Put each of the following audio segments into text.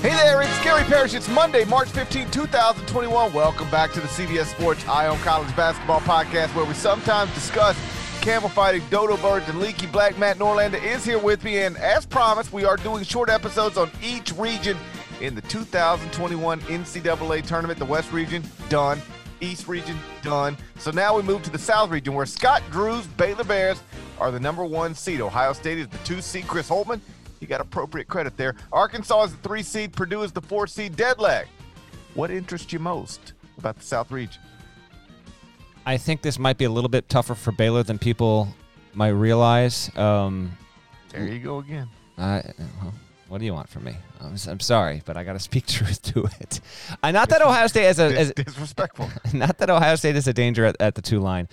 Hey there, it's Gary Parrish. It's Monday, March 15, 2021. Welcome back to the CBS Sports Eye on College Basketball Podcast, where we sometimes discuss camel fighting, dodo birds, and leaky black. Matt Norlander is here with me, and as promised, we are doing short episodes on each region in the 2021 NCAA tournament. The West region, done. East region, done. So now we move to the South region, where Scott Drew's Baylor Bears are the number one seed. Ohio State is the two seed. Chris Holtmann he got appropriate credit there. Arkansas is the three seed. Purdue is the four seed. Deadleg. What interests you most about the South region? I think this might be a little bit tougher for Baylor than people might realize. Um, there you go again. I, well, what do you want from me? I'm, I'm sorry, but I got to speak truth to it. I, not that Ohio State is a as, disrespectful. Not that Ohio State is a danger at, at the two line.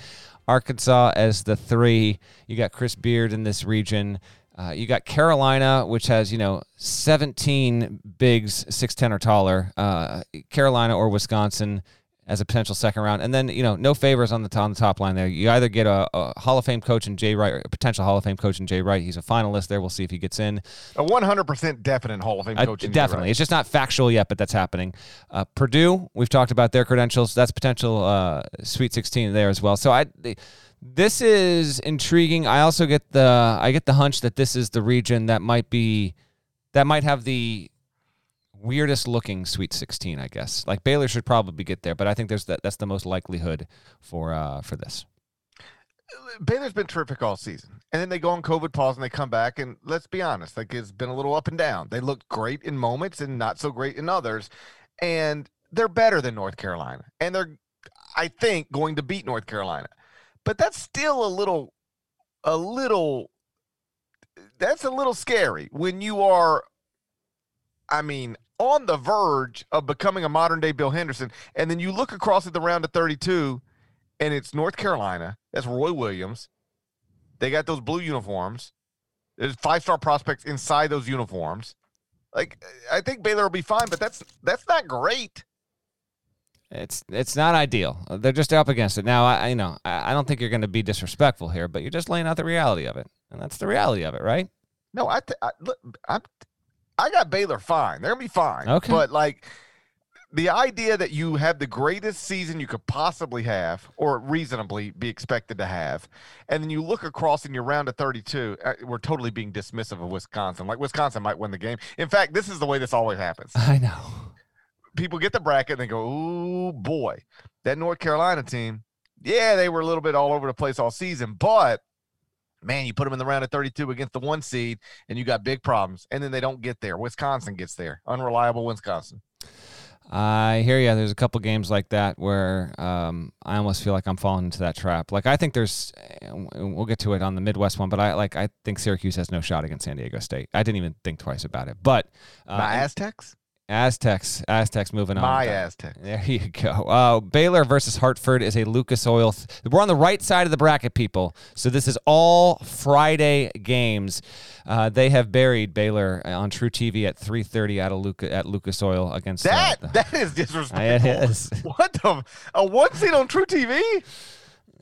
Arkansas as the three. You got Chris Beard in this region. Uh, you got Carolina, which has you know 17 bigs, 6'10 or taller. Uh, Carolina or Wisconsin as a potential second round, and then you know no favors on the on the top line there. You either get a, a Hall of Fame coach in Jay Wright, or a potential Hall of Fame coach in Jay Wright. He's a finalist there. We'll see if he gets in. A 100% definite Hall of Fame coach. Uh, definitely, it's just not factual yet, but that's happening. Uh, Purdue, we've talked about their credentials. That's potential uh, Sweet 16 there as well. So I. They, this is intriguing. I also get the I get the hunch that this is the region that might be that might have the weirdest looking Sweet 16. I guess like Baylor should probably get there, but I think there's that that's the most likelihood for uh, for this. Baylor's been terrific all season, and then they go on COVID pause and they come back. And let's be honest, like it's been a little up and down. They look great in moments and not so great in others, and they're better than North Carolina, and they're I think going to beat North Carolina but that's still a little a little that's a little scary when you are I mean on the verge of becoming a modern day Bill Henderson and then you look across at the round of 32 and it's North Carolina that's Roy Williams. They got those blue uniforms. There's five star prospects inside those uniforms. Like I think Baylor will be fine but that's that's not great it's it's not ideal. They're just up against it. Now, I you know I, I don't think you're going to be disrespectful here, but you're just laying out the reality of it, and that's the reality of it, right? No, I th- I, look, I I got Baylor fine. They're gonna be fine. Okay, but like the idea that you have the greatest season you could possibly have, or reasonably be expected to have, and then you look across in your round of 32, uh, we're totally being dismissive of Wisconsin. Like Wisconsin might win the game. In fact, this is the way this always happens. I know people get the bracket and they go, oh boy, that North Carolina team, yeah, they were a little bit all over the place all season, but man, you put them in the round of 32 against the one seed and you got big problems. And then they don't get there. Wisconsin gets there. Unreliable Wisconsin. I hear you. There's a couple games like that where um, I almost feel like I'm falling into that trap. Like I think there's, we'll get to it on the Midwest one, but I like I think Syracuse has no shot against San Diego State. I didn't even think twice about it. But uh, the Aztecs. Aztecs, Aztecs moving on. My Aztecs. There you go. Uh, Baylor versus Hartford is a Lucas Oil. Th- we're on the right side of the bracket, people. So this is all Friday games. Uh, they have buried Baylor on truTV at 3:30 at a Luca at Lucas Oil against that. Uh, the, that is disrespectful. It is. What the a one seat on truTV?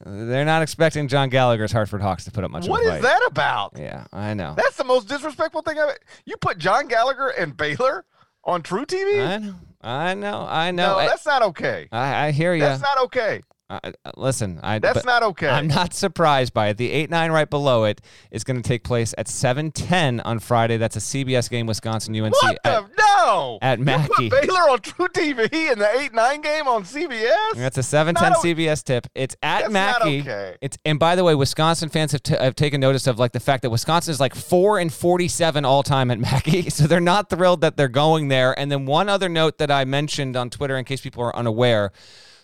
They're not expecting John Gallagher's Hartford Hawks to put up much. What is that about? Yeah, I know. That's the most disrespectful thing I've. You put John Gallagher and Baylor on truTV? I know. I know. I know. No, that's not okay. I, I hear you. That's not okay. Uh, listen, I, that's not okay. I'm not surprised by it. The eight nine right below it is going to take place at seven ten on Friday. That's a CBS game, Wisconsin UNC. What at, no at Mackey. Baylor on truTV in the eight nine game on CBS. That's a seven ten CBS tip. It's at Mackey. okay. It's and by the way, Wisconsin fans have, t- have taken notice of like the fact that Wisconsin is like four and forty seven all time at Mackey, so they're not thrilled that they're going there. And then one other note that I mentioned on Twitter, in case people are unaware.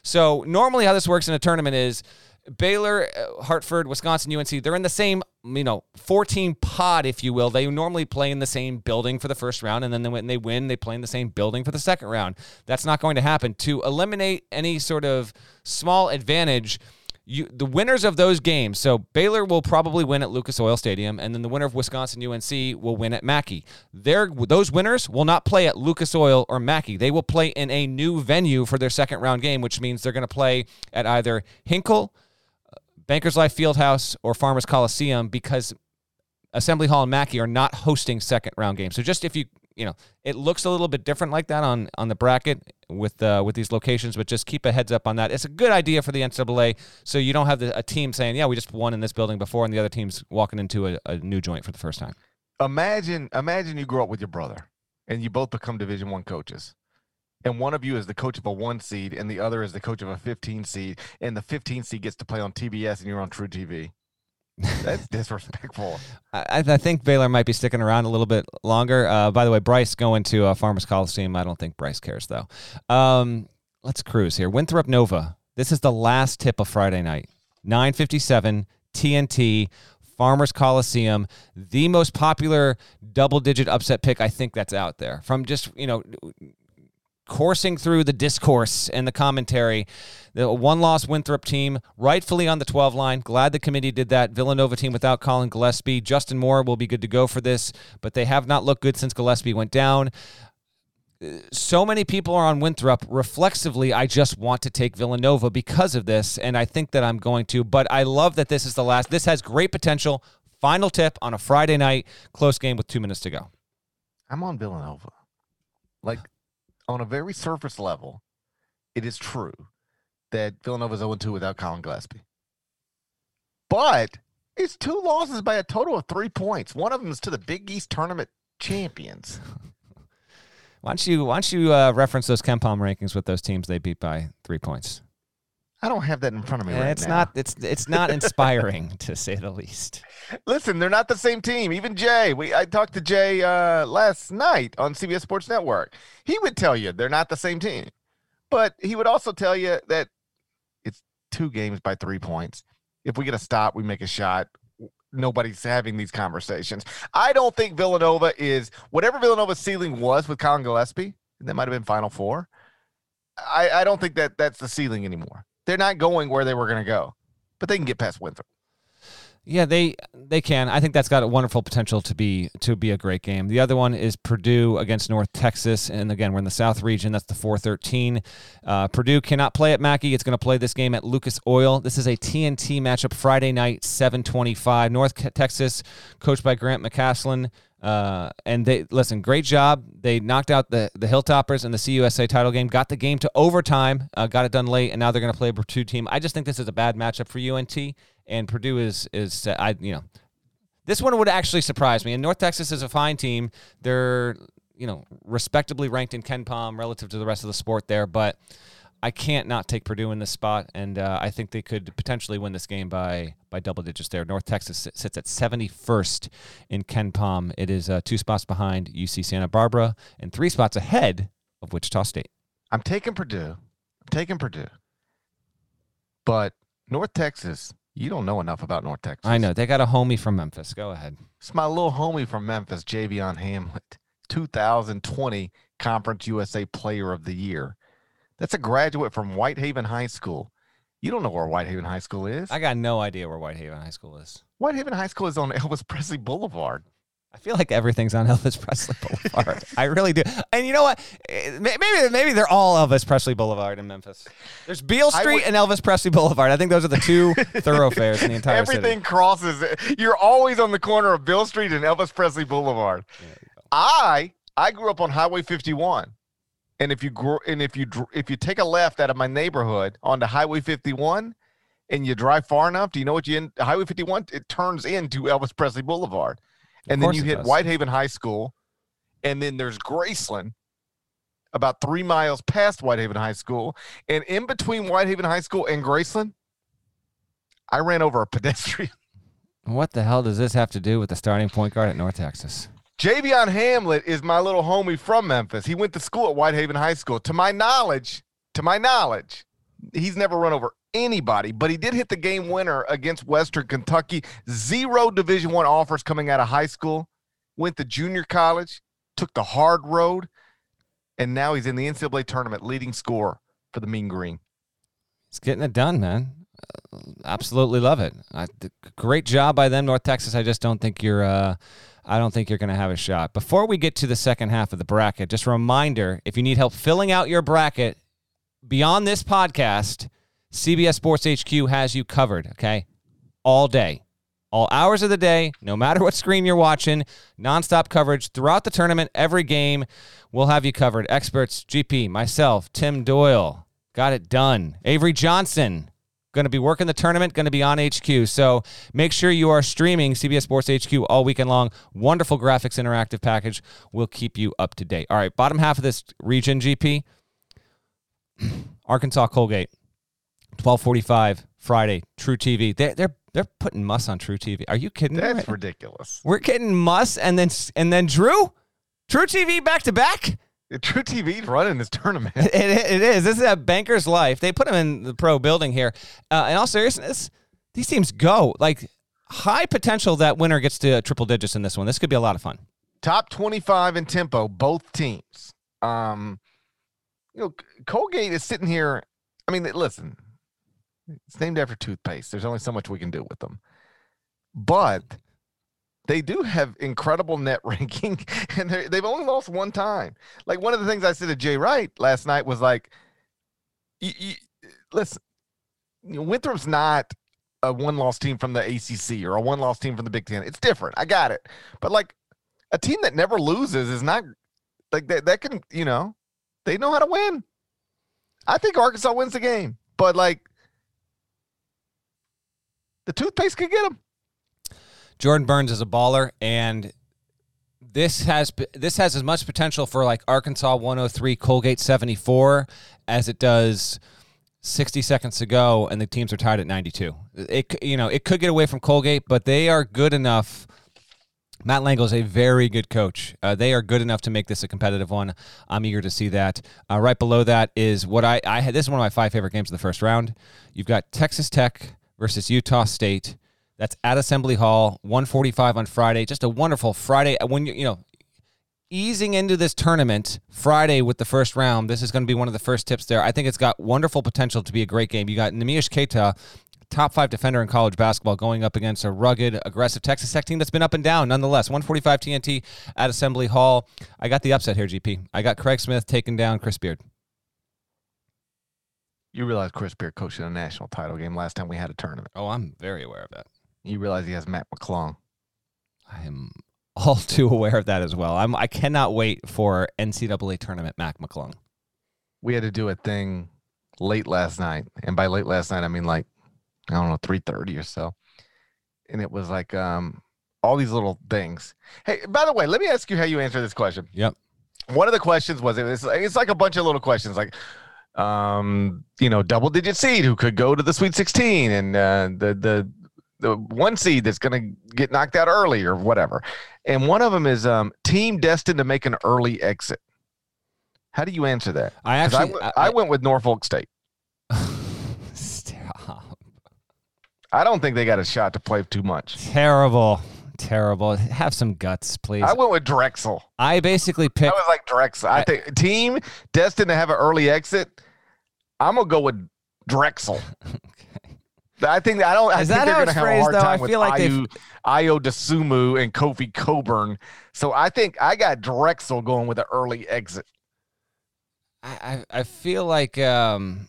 So normally, how this works in a tournament is Baylor, uh, Hartford, Wisconsin, UNC. They're in the same, you know, 14 pod, if you will. They normally play in the same building for the first round, and then when they win, they play in the same building for the second round. That's not going to happen. To eliminate any sort of small advantage you the winners of those games. So Baylor will probably win at Lucas Oil Stadium, and then the winner of Wisconsin UNC will win at Mackey. There, those winners will not play at Lucas Oil or Mackey. They will play in a new venue for their second round game, which means they're going to play at either Hinkle, uh, Bankers Life Fieldhouse, or Farmers Coliseum because Assembly Hall and Mackey are not hosting second round games. So just if you you know, it looks a little bit different like that on on the bracket with uh, with these locations, but just keep a heads up on that. It's a good idea for the NCAA, so you don't have the, a team saying, "Yeah, we just won in this building before," and the other team's walking into a, a new joint for the first time. Imagine, imagine you grow up with your brother, and you both become Division One coaches, and one of you is the coach of a one seed, and the other is the coach of a 15 seed, and the 15 seed gets to play on TBS, and you're on truTV. That's disrespectful. I, I, think Baylor might be sticking around a little bit longer. Uh, by the way, Bryce going to uh, Farmers Coliseum. I don't think Bryce cares though. Um, let's cruise here. Winthrop Nova. This is the last tip of Friday night. 957 TNT. Farmers Coliseum, the most popular double digit upset pick I think that's out there. From just, you know, coursing through the discourse and the commentary. The one loss Winthrop team, rightfully on the 12 line. Glad the committee did that. Villanova team without Collin Gillespie. Justin Moore will be good to go for this, but they have not looked good since Gillespie went down. So many people are on Winthrop. Reflexively, I just want to take Villanova because of this, and I think that I'm going to. But I love that this is the last. This has great potential. Final tip on a Friday night, close game with two minutes to go. I'm on Villanova. Like on a very surface level, it is true that Villanova is 0 2 without Collin Gillespie. But it's two losses by a total of three points. One of them is to the Big East tournament champions. why don't you why don't you uh, reference those KenPom rankings with those teams they beat by three points? I don't have that in front of me right it's now. not it's it's not inspiring to say the least. Listen, they're not the same team. Even Jay, we I talked to Jay uh, last night on CBS Sports Network. He would tell you they're not the same team, but he would also tell you that it's two games by three points. If we get a stop, we make a shot. Nobody's having these conversations. I don't think Villanova is whatever Villanova's ceiling was with Collin Gillespie. That might have been Final Four. I, I don't think that that's the ceiling anymore they're not going where they were going to go, but they can get past Winthrop. Yeah, they they can. I think that's got a wonderful potential to be to be a great game. The other one is Purdue against North Texas, and again, we're in the South region. That's the 413. Uh, Purdue cannot play at Mackey. It's going to play this game at Lucas Oil. This is a TNT matchup Friday night, 725. North Texas, coached by Grant McCasland. Uh, and they listen, great job. They knocked out the the Hilltoppers in the CUSA title game, got the game to overtime, uh, got it done late, and now they're going to play a Purdue team. I just think this is a bad matchup for UNT, and Purdue is is uh, I you know this one would actually surprise me. And North Texas is a fine team. They're you know respectably ranked in KenPom relative to the rest of the sport there, but I can't not take Purdue in this spot, and uh, I think they could potentially win this game by by double digits. There, North Texas sits at 71st in KenPom. It is uh, two spots behind UC Santa Barbara and three spots ahead of Wichita State. I'm taking Purdue. I'm taking Purdue, but North Texas. You don't know enough about North Texas. I know they got a homie from Memphis. Go ahead. It's my little homie from Memphis, Javion Hamlet, 2020 Conference USA Player of the Year. That's a graduate from Whitehaven High School. You don't know where Whitehaven High School is. I got no idea where Whitehaven High School is. Whitehaven High School is on Elvis Presley Boulevard. I feel like everything's on Elvis Presley Boulevard. I really do. And you know what? Eh, maybe maybe they're all Elvis Presley Boulevard in Memphis. There's Beale Street would, and Elvis Presley Boulevard. I think those are the two thoroughfares in the entire Everything city. Everything crosses. You're always on the corner of Beale Street and Elvis Presley Boulevard. I I grew up on Highway 51. And if you grow, and if you if you take a left out of my neighborhood onto Highway 51, and you drive far enough, do you know what you in Highway 51? It turns into Elvis Presley Boulevard, and then you hit does. Whitehaven High School, and then there's Graceland, about three miles past Whitehaven High School, and in between Whitehaven High School and Graceland, I ran over a pedestrian. What the hell does this have to do with the starting point guard at North Texas? Javion Hamlet is my little homie from Memphis. He went to school at Whitehaven High School. To my knowledge, to my knowledge, he's never run over anybody, but he did hit the game winner against Western Kentucky. Zero Division One offers coming out of high school. Went to junior college, took the hard road, and now he's in the NCAA tournament, leading scorer for the Mean Green. He's getting it done, man. Absolutely love it. Uh, great job by them, North Texas. I just don't think you're. Uh, I don't think you're going to have a shot. Before we get to the second half of the bracket, just a reminder if you need help filling out your bracket beyond this podcast, CBS Sports HQ has you covered, okay? All day. all hours of the day, no matter what screen you're watching, nonstop coverage throughout the tournament, every game. We'll have you covered. Experts, GP, myself, Tim Doyle, got it done. Avery Johnson, going to be working the tournament, going to be on HQ. So make sure you are streaming CBS Sports HQ all weekend long. Wonderful graphics interactive package will keep you up to date. All right, bottom half of this region, GP, Arkansas Colgate, 1245 Friday, truTV. They're, they're they're putting Muss on truTV. Are you kidding That's? Ridiculous. We're getting Muss and then and then Drew, truTV back to back. truTV's running this tournament. It, it is. This is a banker's life. They put him in the pro building here. Uh, in all seriousness, these teams go like high potential that winner gets to triple digits in this one. This could be a lot of fun. Top twenty-five in tempo, both teams. Um, you know, Colgate is sitting here. I mean, listen, it's named after toothpaste. There's only so much we can do with them. But they do have incredible net ranking, and they've only lost one time. Like one of the things I said to Jay Wright last night was like, you, you, listen, you know, Winthrop's not a one-loss team from the ACC or a one-loss team from the Big Ten. It's different. I got it, but like a team that never loses is not like that. That can you know they know how to win. I think Arkansas wins the game, but like the toothpaste could get him. Jordan Burns is a baller, and this has this has as much potential for like Arkansas 103, Colgate 74 as it does 60 seconds to go, and the teams are tied at 92. It you know it could get away from Colgate, but they are good enough. Matt Langel is a very good coach. Uh, they are good enough to make this a competitive one. I'm eager to see that. Uh, right below that is what I, I had. This is one of my five favorite games of the first round. You've got Texas Tech versus Utah State. That's at Assembly Hall, 145 on Friday. Just a wonderful Friday. Uh, when you you know easing into this tournament Friday with the first round, this is going to be one of the first tips there. I think it's got wonderful potential to be a great game. You got Neemias Queta, top five defender in college basketball, going up against a rugged, aggressive Texas Tech team that's been up and down nonetheless. 145 TNT at Assembly Hall. I got the upset here, GP. I got Craig Smith taking down Chris Beard. You realize Chris Beard coached in a national title game last time we had a tournament. Oh, I'm very aware of that. You realize he has Mac McClung. I am all too aware of that as well. I'm I cannot wait for NCAA tournament Mac McClung. We had to do a thing late last night, and by late last night I mean like I don't know three thirty or so, and it was like um all these little things. Hey, by the way, let me ask you how you answer this question. Yep. One of the questions was it was, it's like a bunch of little questions like um you know double digit seed who could go to the Sweet Sixteen and uh, the the the one seed that's going to get knocked out early or whatever. And one of them is um, team destined to make an early exit. How do you answer that? I actually I, I, I, went with Norfolk State. Stop. I don't think they got a shot to play too much. Terrible. Terrible. Have some guts, please. I went with Drexel. I basically picked. I was like Drexel. I, I think team destined to have an early exit. I'm gonna go with Drexel. I think I don't. I Is think that they're how going to it's have a phrased, hard though? time I with feel like Ayo, Ayo Dosunmu and Kofi Cockburn. So I think I got Drexel going with an early exit. I, I, I feel like um,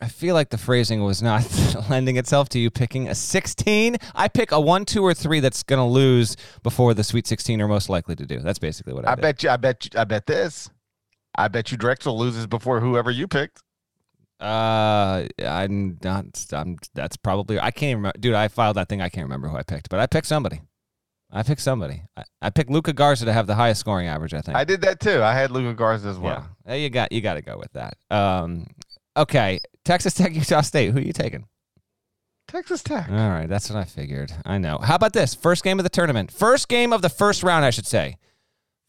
I feel like the phrasing was not lending itself to you picking a 16. I pick a one, two, or three that's going to lose before the Sweet 16 are most likely to do. That's basically what I, I bet you. I bet you. I bet this. I bet you Drexel loses before whoever you picked. Uh, I'm not. I'm. That's probably. I can't remember, dude. I filed that thing. I can't remember who I picked, but I picked somebody. I picked somebody. I, I picked Luka Garza to have the highest scoring average. I think I did that too. I had Luka Garza as well. Yeah, you got you got to go with that. Um, okay, Texas Tech, Utah State. Who are you taking? Texas Tech. All right, that's what I figured. I know. How about this? First game of the tournament. First game of the first round, I should say.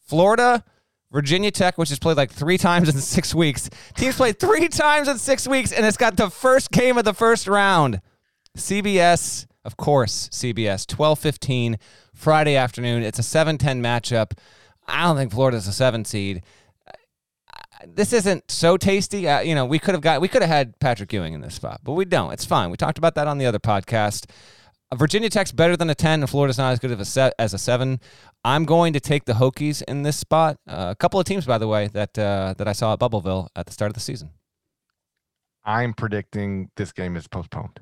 Florida Virginia Tech, which has played like three times in six weeks. Teams played three times in six weeks, and it's got the first game of the first round. CBS, of course, CBS, 12-15, Friday afternoon. It's a 7-10 matchup. I don't think Florida's a seven seed. This isn't so tasty. Uh, you know, we could have got we could have had Patrick Ewing in this spot, but we don't. It's fine. We talked about that on the other podcast. Virginia Tech's better than a 10, and Florida's not as good of a set as a 7. I'm going to take the Hokies in this spot. Uh, a couple of teams, by the way, that uh, that I saw at Bubbleville at the start of the season. I'm predicting this game is postponed.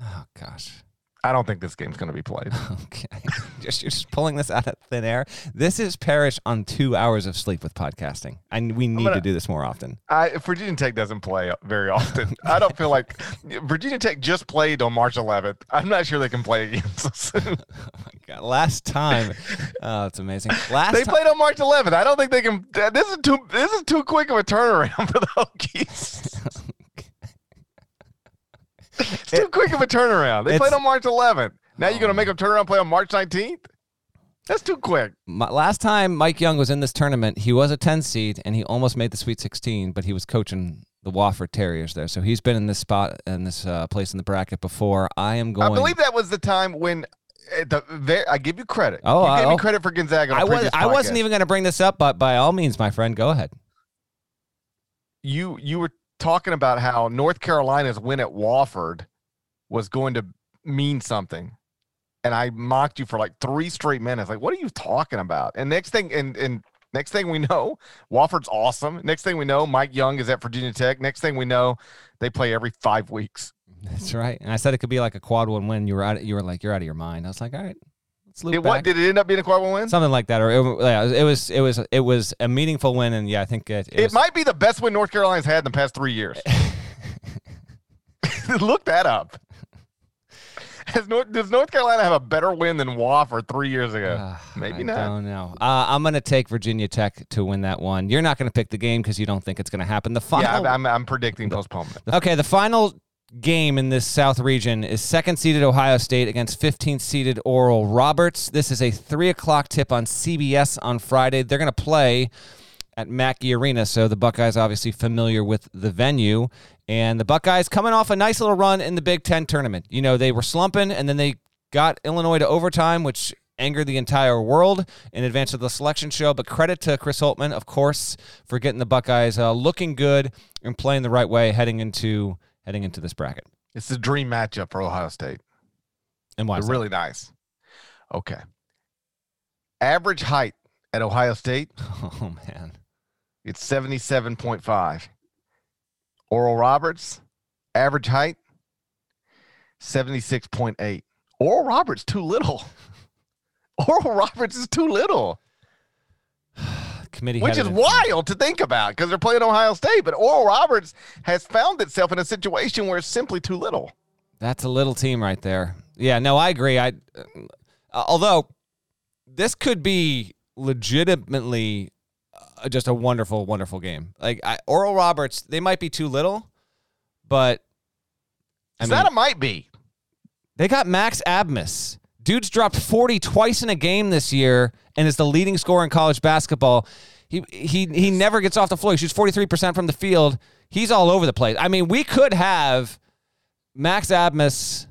Oh gosh, I don't think this game's going to be played. Okay, just you're just pulling this out of thin air. This is Parrish on two hours of sleep with podcasting, and we need gonna- to do this more often. I, Virginia Tech doesn't play very often. I don't feel like Virginia Tech just played on March 11th. I'm not sure they can play again so soon. Oh my god! Last time, oh, it's amazing. Last they time, played on March 11th. I don't think they can. This is too. This is too quick of a turnaround for the Hokies. It's too quick of a turnaround. They It's- played on March 11th. Now you're going to make them turn around and play on March 19th? That's too quick. my, last time Mike Young was in this tournament, he was a 10 seed and he almost made the Sweet 16, but he was coaching the Wofford Terriers there, so he's been in this spot in this uh, place in the bracket before. I am going. I believe that was the time when. At the very, I give you credit. Oh, you gave I- me oh. credit for Gonzaga. I was I wasn't even going to bring this up, but by all means, my friend, go ahead. you you were talking about how North Carolina's win at Wofford was going to mean something. And I mocked you for like three straight minutes. Like, what are you talking about? And next thing and and next thing we know, Wofford's awesome. Next thing we know, Mike Young is at Virginia Tech. Next thing we know, they play every five weeks. That's right. And I said it could be like a quad one win. You were out. You were like, you're out of your mind. I was like, all right, It, back. what did it end up being a quad one win? Something like that, or it, yeah, it was it was it was a meaningful win, and yeah, I think it, it It was, might be the best win North Carolina's had in the past three years. Look that up. North, does North Carolina have a better win than Wofford three years ago? Uh, Maybe I not. I don't know. Uh, I'm going to take Virginia Tech to win that one. You're not going to pick the game because you don't think it's going to happen. The final, Yeah, I'm, I'm, I'm predicting postponement. okay, the final game in this South region is second seeded Ohio State against 15th seeded Oral Roberts. This is a three o'clock tip on CBS on Friday. They're going to play at Mackey Arena, so the Buckeyes obviously familiar with the venue. And the Buckeyes coming off a nice little run in the Big Ten tournament. You know, they were slumping and then they got Illinois to overtime, which angered the entire world in advance of the selection show. But credit to Chris Holtmann, of course, for getting the Buckeyes uh, looking good and playing the right way heading into heading into this bracket. It's a dream matchup for Ohio State. And why? They're really nice. Okay. Average height at Ohio State, Oh man. it's 77.5. Oral Roberts, average height, 76.8. Oral Roberts too little. Oral Roberts is too little, Committee which is wild to think about because they're playing Ohio State. But Oral Roberts has found itself in a situation where it's simply too little. That's a little team right there. Yeah, no, I agree. I uh, although this could be legitimately uh, just a wonderful, wonderful game. Like I, Oral Roberts, they might be too little, but I Is mean, that a might be? they got Max Abmas. Dude's dropped 40 twice in a game this year and is the leading scorer in college basketball. He he he never gets off the floor. He shoots 43% from the field. He's all over the place. I mean, we could have Max Abmas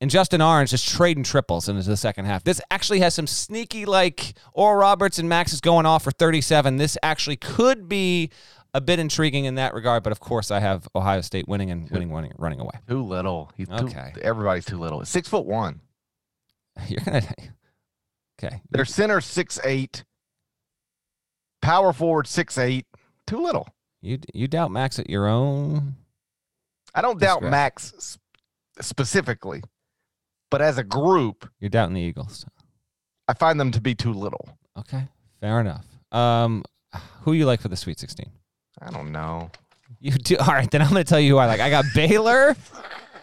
and Justin Ahrens just trading triples into the second half. This actually has some sneaky like Oral Roberts and Max is going off for 37. This actually could be a bit intriguing in that regard, but of course I have Ohio State winning and winning, winning running away. Too little. He's too, Okay. Everybody's too little. Six foot one. You're gonna okay. Their center six eight. Power forward six eight. Too little. You you doubt Max at your own? I don't doubt. Max specifically, but as a group, You're doubting the Eagles. I find them to be too little. Okay, fair enough. Um, who you like for the Sweet 16? I don't know. You do all right. Then I'm going to tell you who I like. I got Baylor.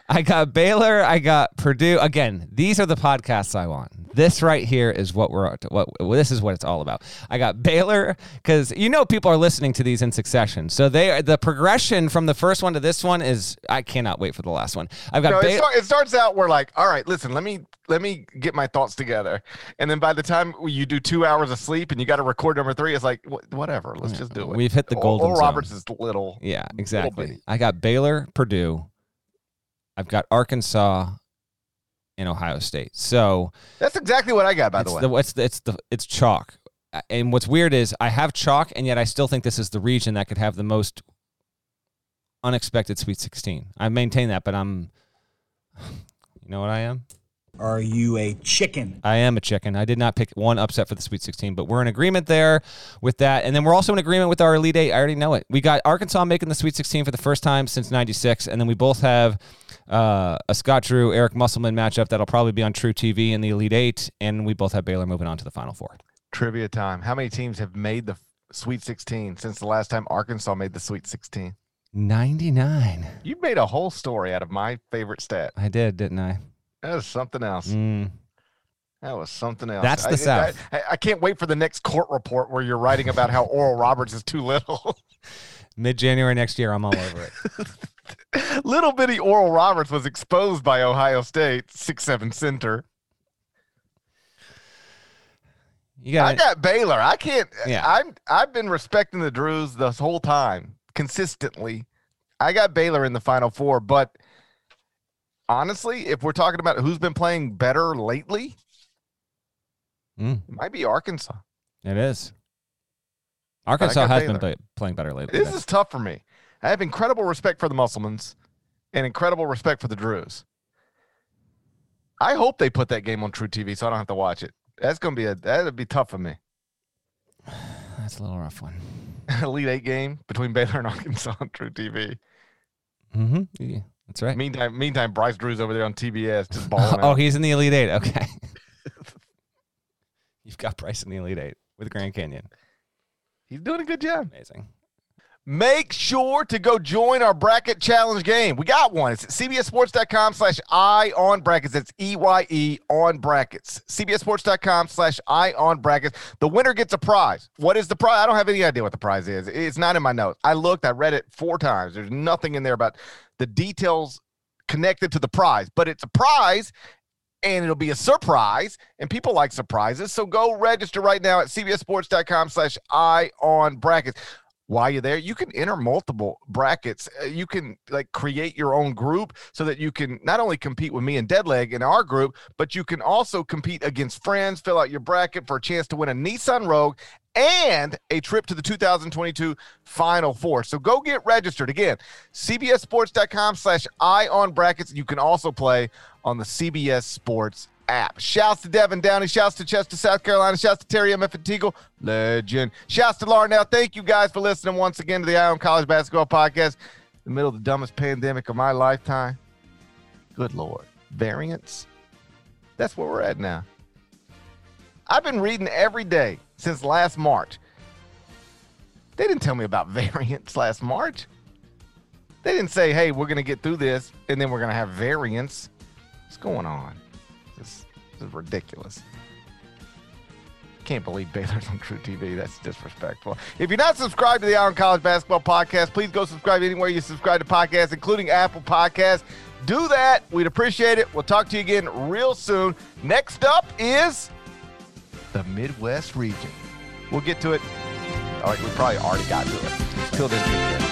I got Baylor. I got Purdue. Again, these are the podcasts I want. This right here is what we're what this is what it's all about. I got Baylor because you know people are listening to these in succession, so they are the progression from the first one to this one is I cannot wait for the last one. I've got No, it, Baylor. start, it starts out we're like, all right, listen, let me let me get my thoughts together, and then by the time you do two hours of sleep and you got to record number three, it's like whatever, let's just do it. We've hit the golden Or. Roberts is little. Yeah, exactly. bitty. I got Baylor, Purdue. I've got Arkansas and Ohio State. So That's exactly what I got, by it's the way. it's the it's the it's chalk. And what's weird is I have chalk, and yet I still think this is the region that could have the most unexpected Sweet 16. I maintain that, but I'm, you know what I am? Are you a chicken? I am a chicken. I did not pick one upset for the Sweet 16, but we're in agreement there with that. And then we're also in agreement with our Elite Eight. I already know it. We got Arkansas making the Sweet 16 for the first time since 96. And then we both have uh, a Scott Drew, Eric Musselman matchup that'll probably be on truTV in the Elite Eight. And we both have Baylor moving on to the Final Four. Trivia time. How many teams have made the Sweet 16 since the last time Arkansas made the Sweet 16? 99. You made a whole story out of my favorite stat. I did, didn't I? That was something else. Mm. That was something else. That's the I, South. I, I, can't wait for the next court report where you're writing about how Oral Roberts is too little. Mid January next year, I'm all over it. little bitty Oral Roberts was exposed by Ohio State, six seven center. You got I got Baylor. I can't. Yeah. I'm. I've been respecting the Drews this whole time, consistently. I got Baylor in the Final Four, but honestly, if we're talking about who's been playing better lately, Mm. it might be Arkansas. It is. Arkansas has been play, playing better lately. This is tough for me. I have incredible respect for the Musselmans and incredible respect for the Drews. I hope they put that game on truTV so I don't have to watch it. That's gonna be a that'd be tough for me. That's a little rough one. Elite Eight game between Baylor and Arkansas on truTV. Mm-hmm. Yeah, that's right. Meantime, meantime, Bryce Drew's over there on TBS just balling oh, out. he's in the Elite Eight. Okay. You've got Bryce in the Elite Eight with Grand Canyon. He's doing a good job. Amazing. Make sure to go join our bracket challenge game. We got one. It's at cbssports.com slash I on brackets. It's E-Y-E on brackets. cbssports.com slash I on brackets. The winner gets a prize. What is the prize? I don't have any idea what the prize is. It's not in my notes. I looked, I read it four times. There's nothing in there about the details connected to the prize, but it's a prize and it'll be a surprise and people like surprises so go register right now at cbssports.com slash i on brackets while you're there you can enter multiple brackets Uh, you can like create your own group so that you can not only compete with me and deadleg in our group but you can also compete against friends fill out your bracket for a chance to win a nissan rogue and a trip to the 2022 final four. So go get registered. Again cbssports.com slash i on brackets. You can also play on the cbs sports app. Shouts to Devin Downey. Shouts to Chester, South Carolina. Shouts to Terry M. F. Teagle. Legend. Shouts to Larnell. Thank you guys for listening once again to the Eye on College Basketball Podcast. In the middle of the dumbest pandemic of my lifetime. Good Lord. Variants? That's where we're at now. I've been reading every day since last March. They didn't tell me about variants last March. They didn't say, hey, we're going to get through this and then we're going to have variants. What's going on? This, this is ridiculous. Can't believe Baylor's on truTV. That's disrespectful. If you're not subscribed to the Eye on College Basketball Podcast, please go subscribe anywhere you subscribe to podcasts, including Apple Podcasts. Do that. We'd appreciate it. We'll talk to you again real soon. Next up is the Midwest region. We'll get to it. All right, we probably already got to it. Till this.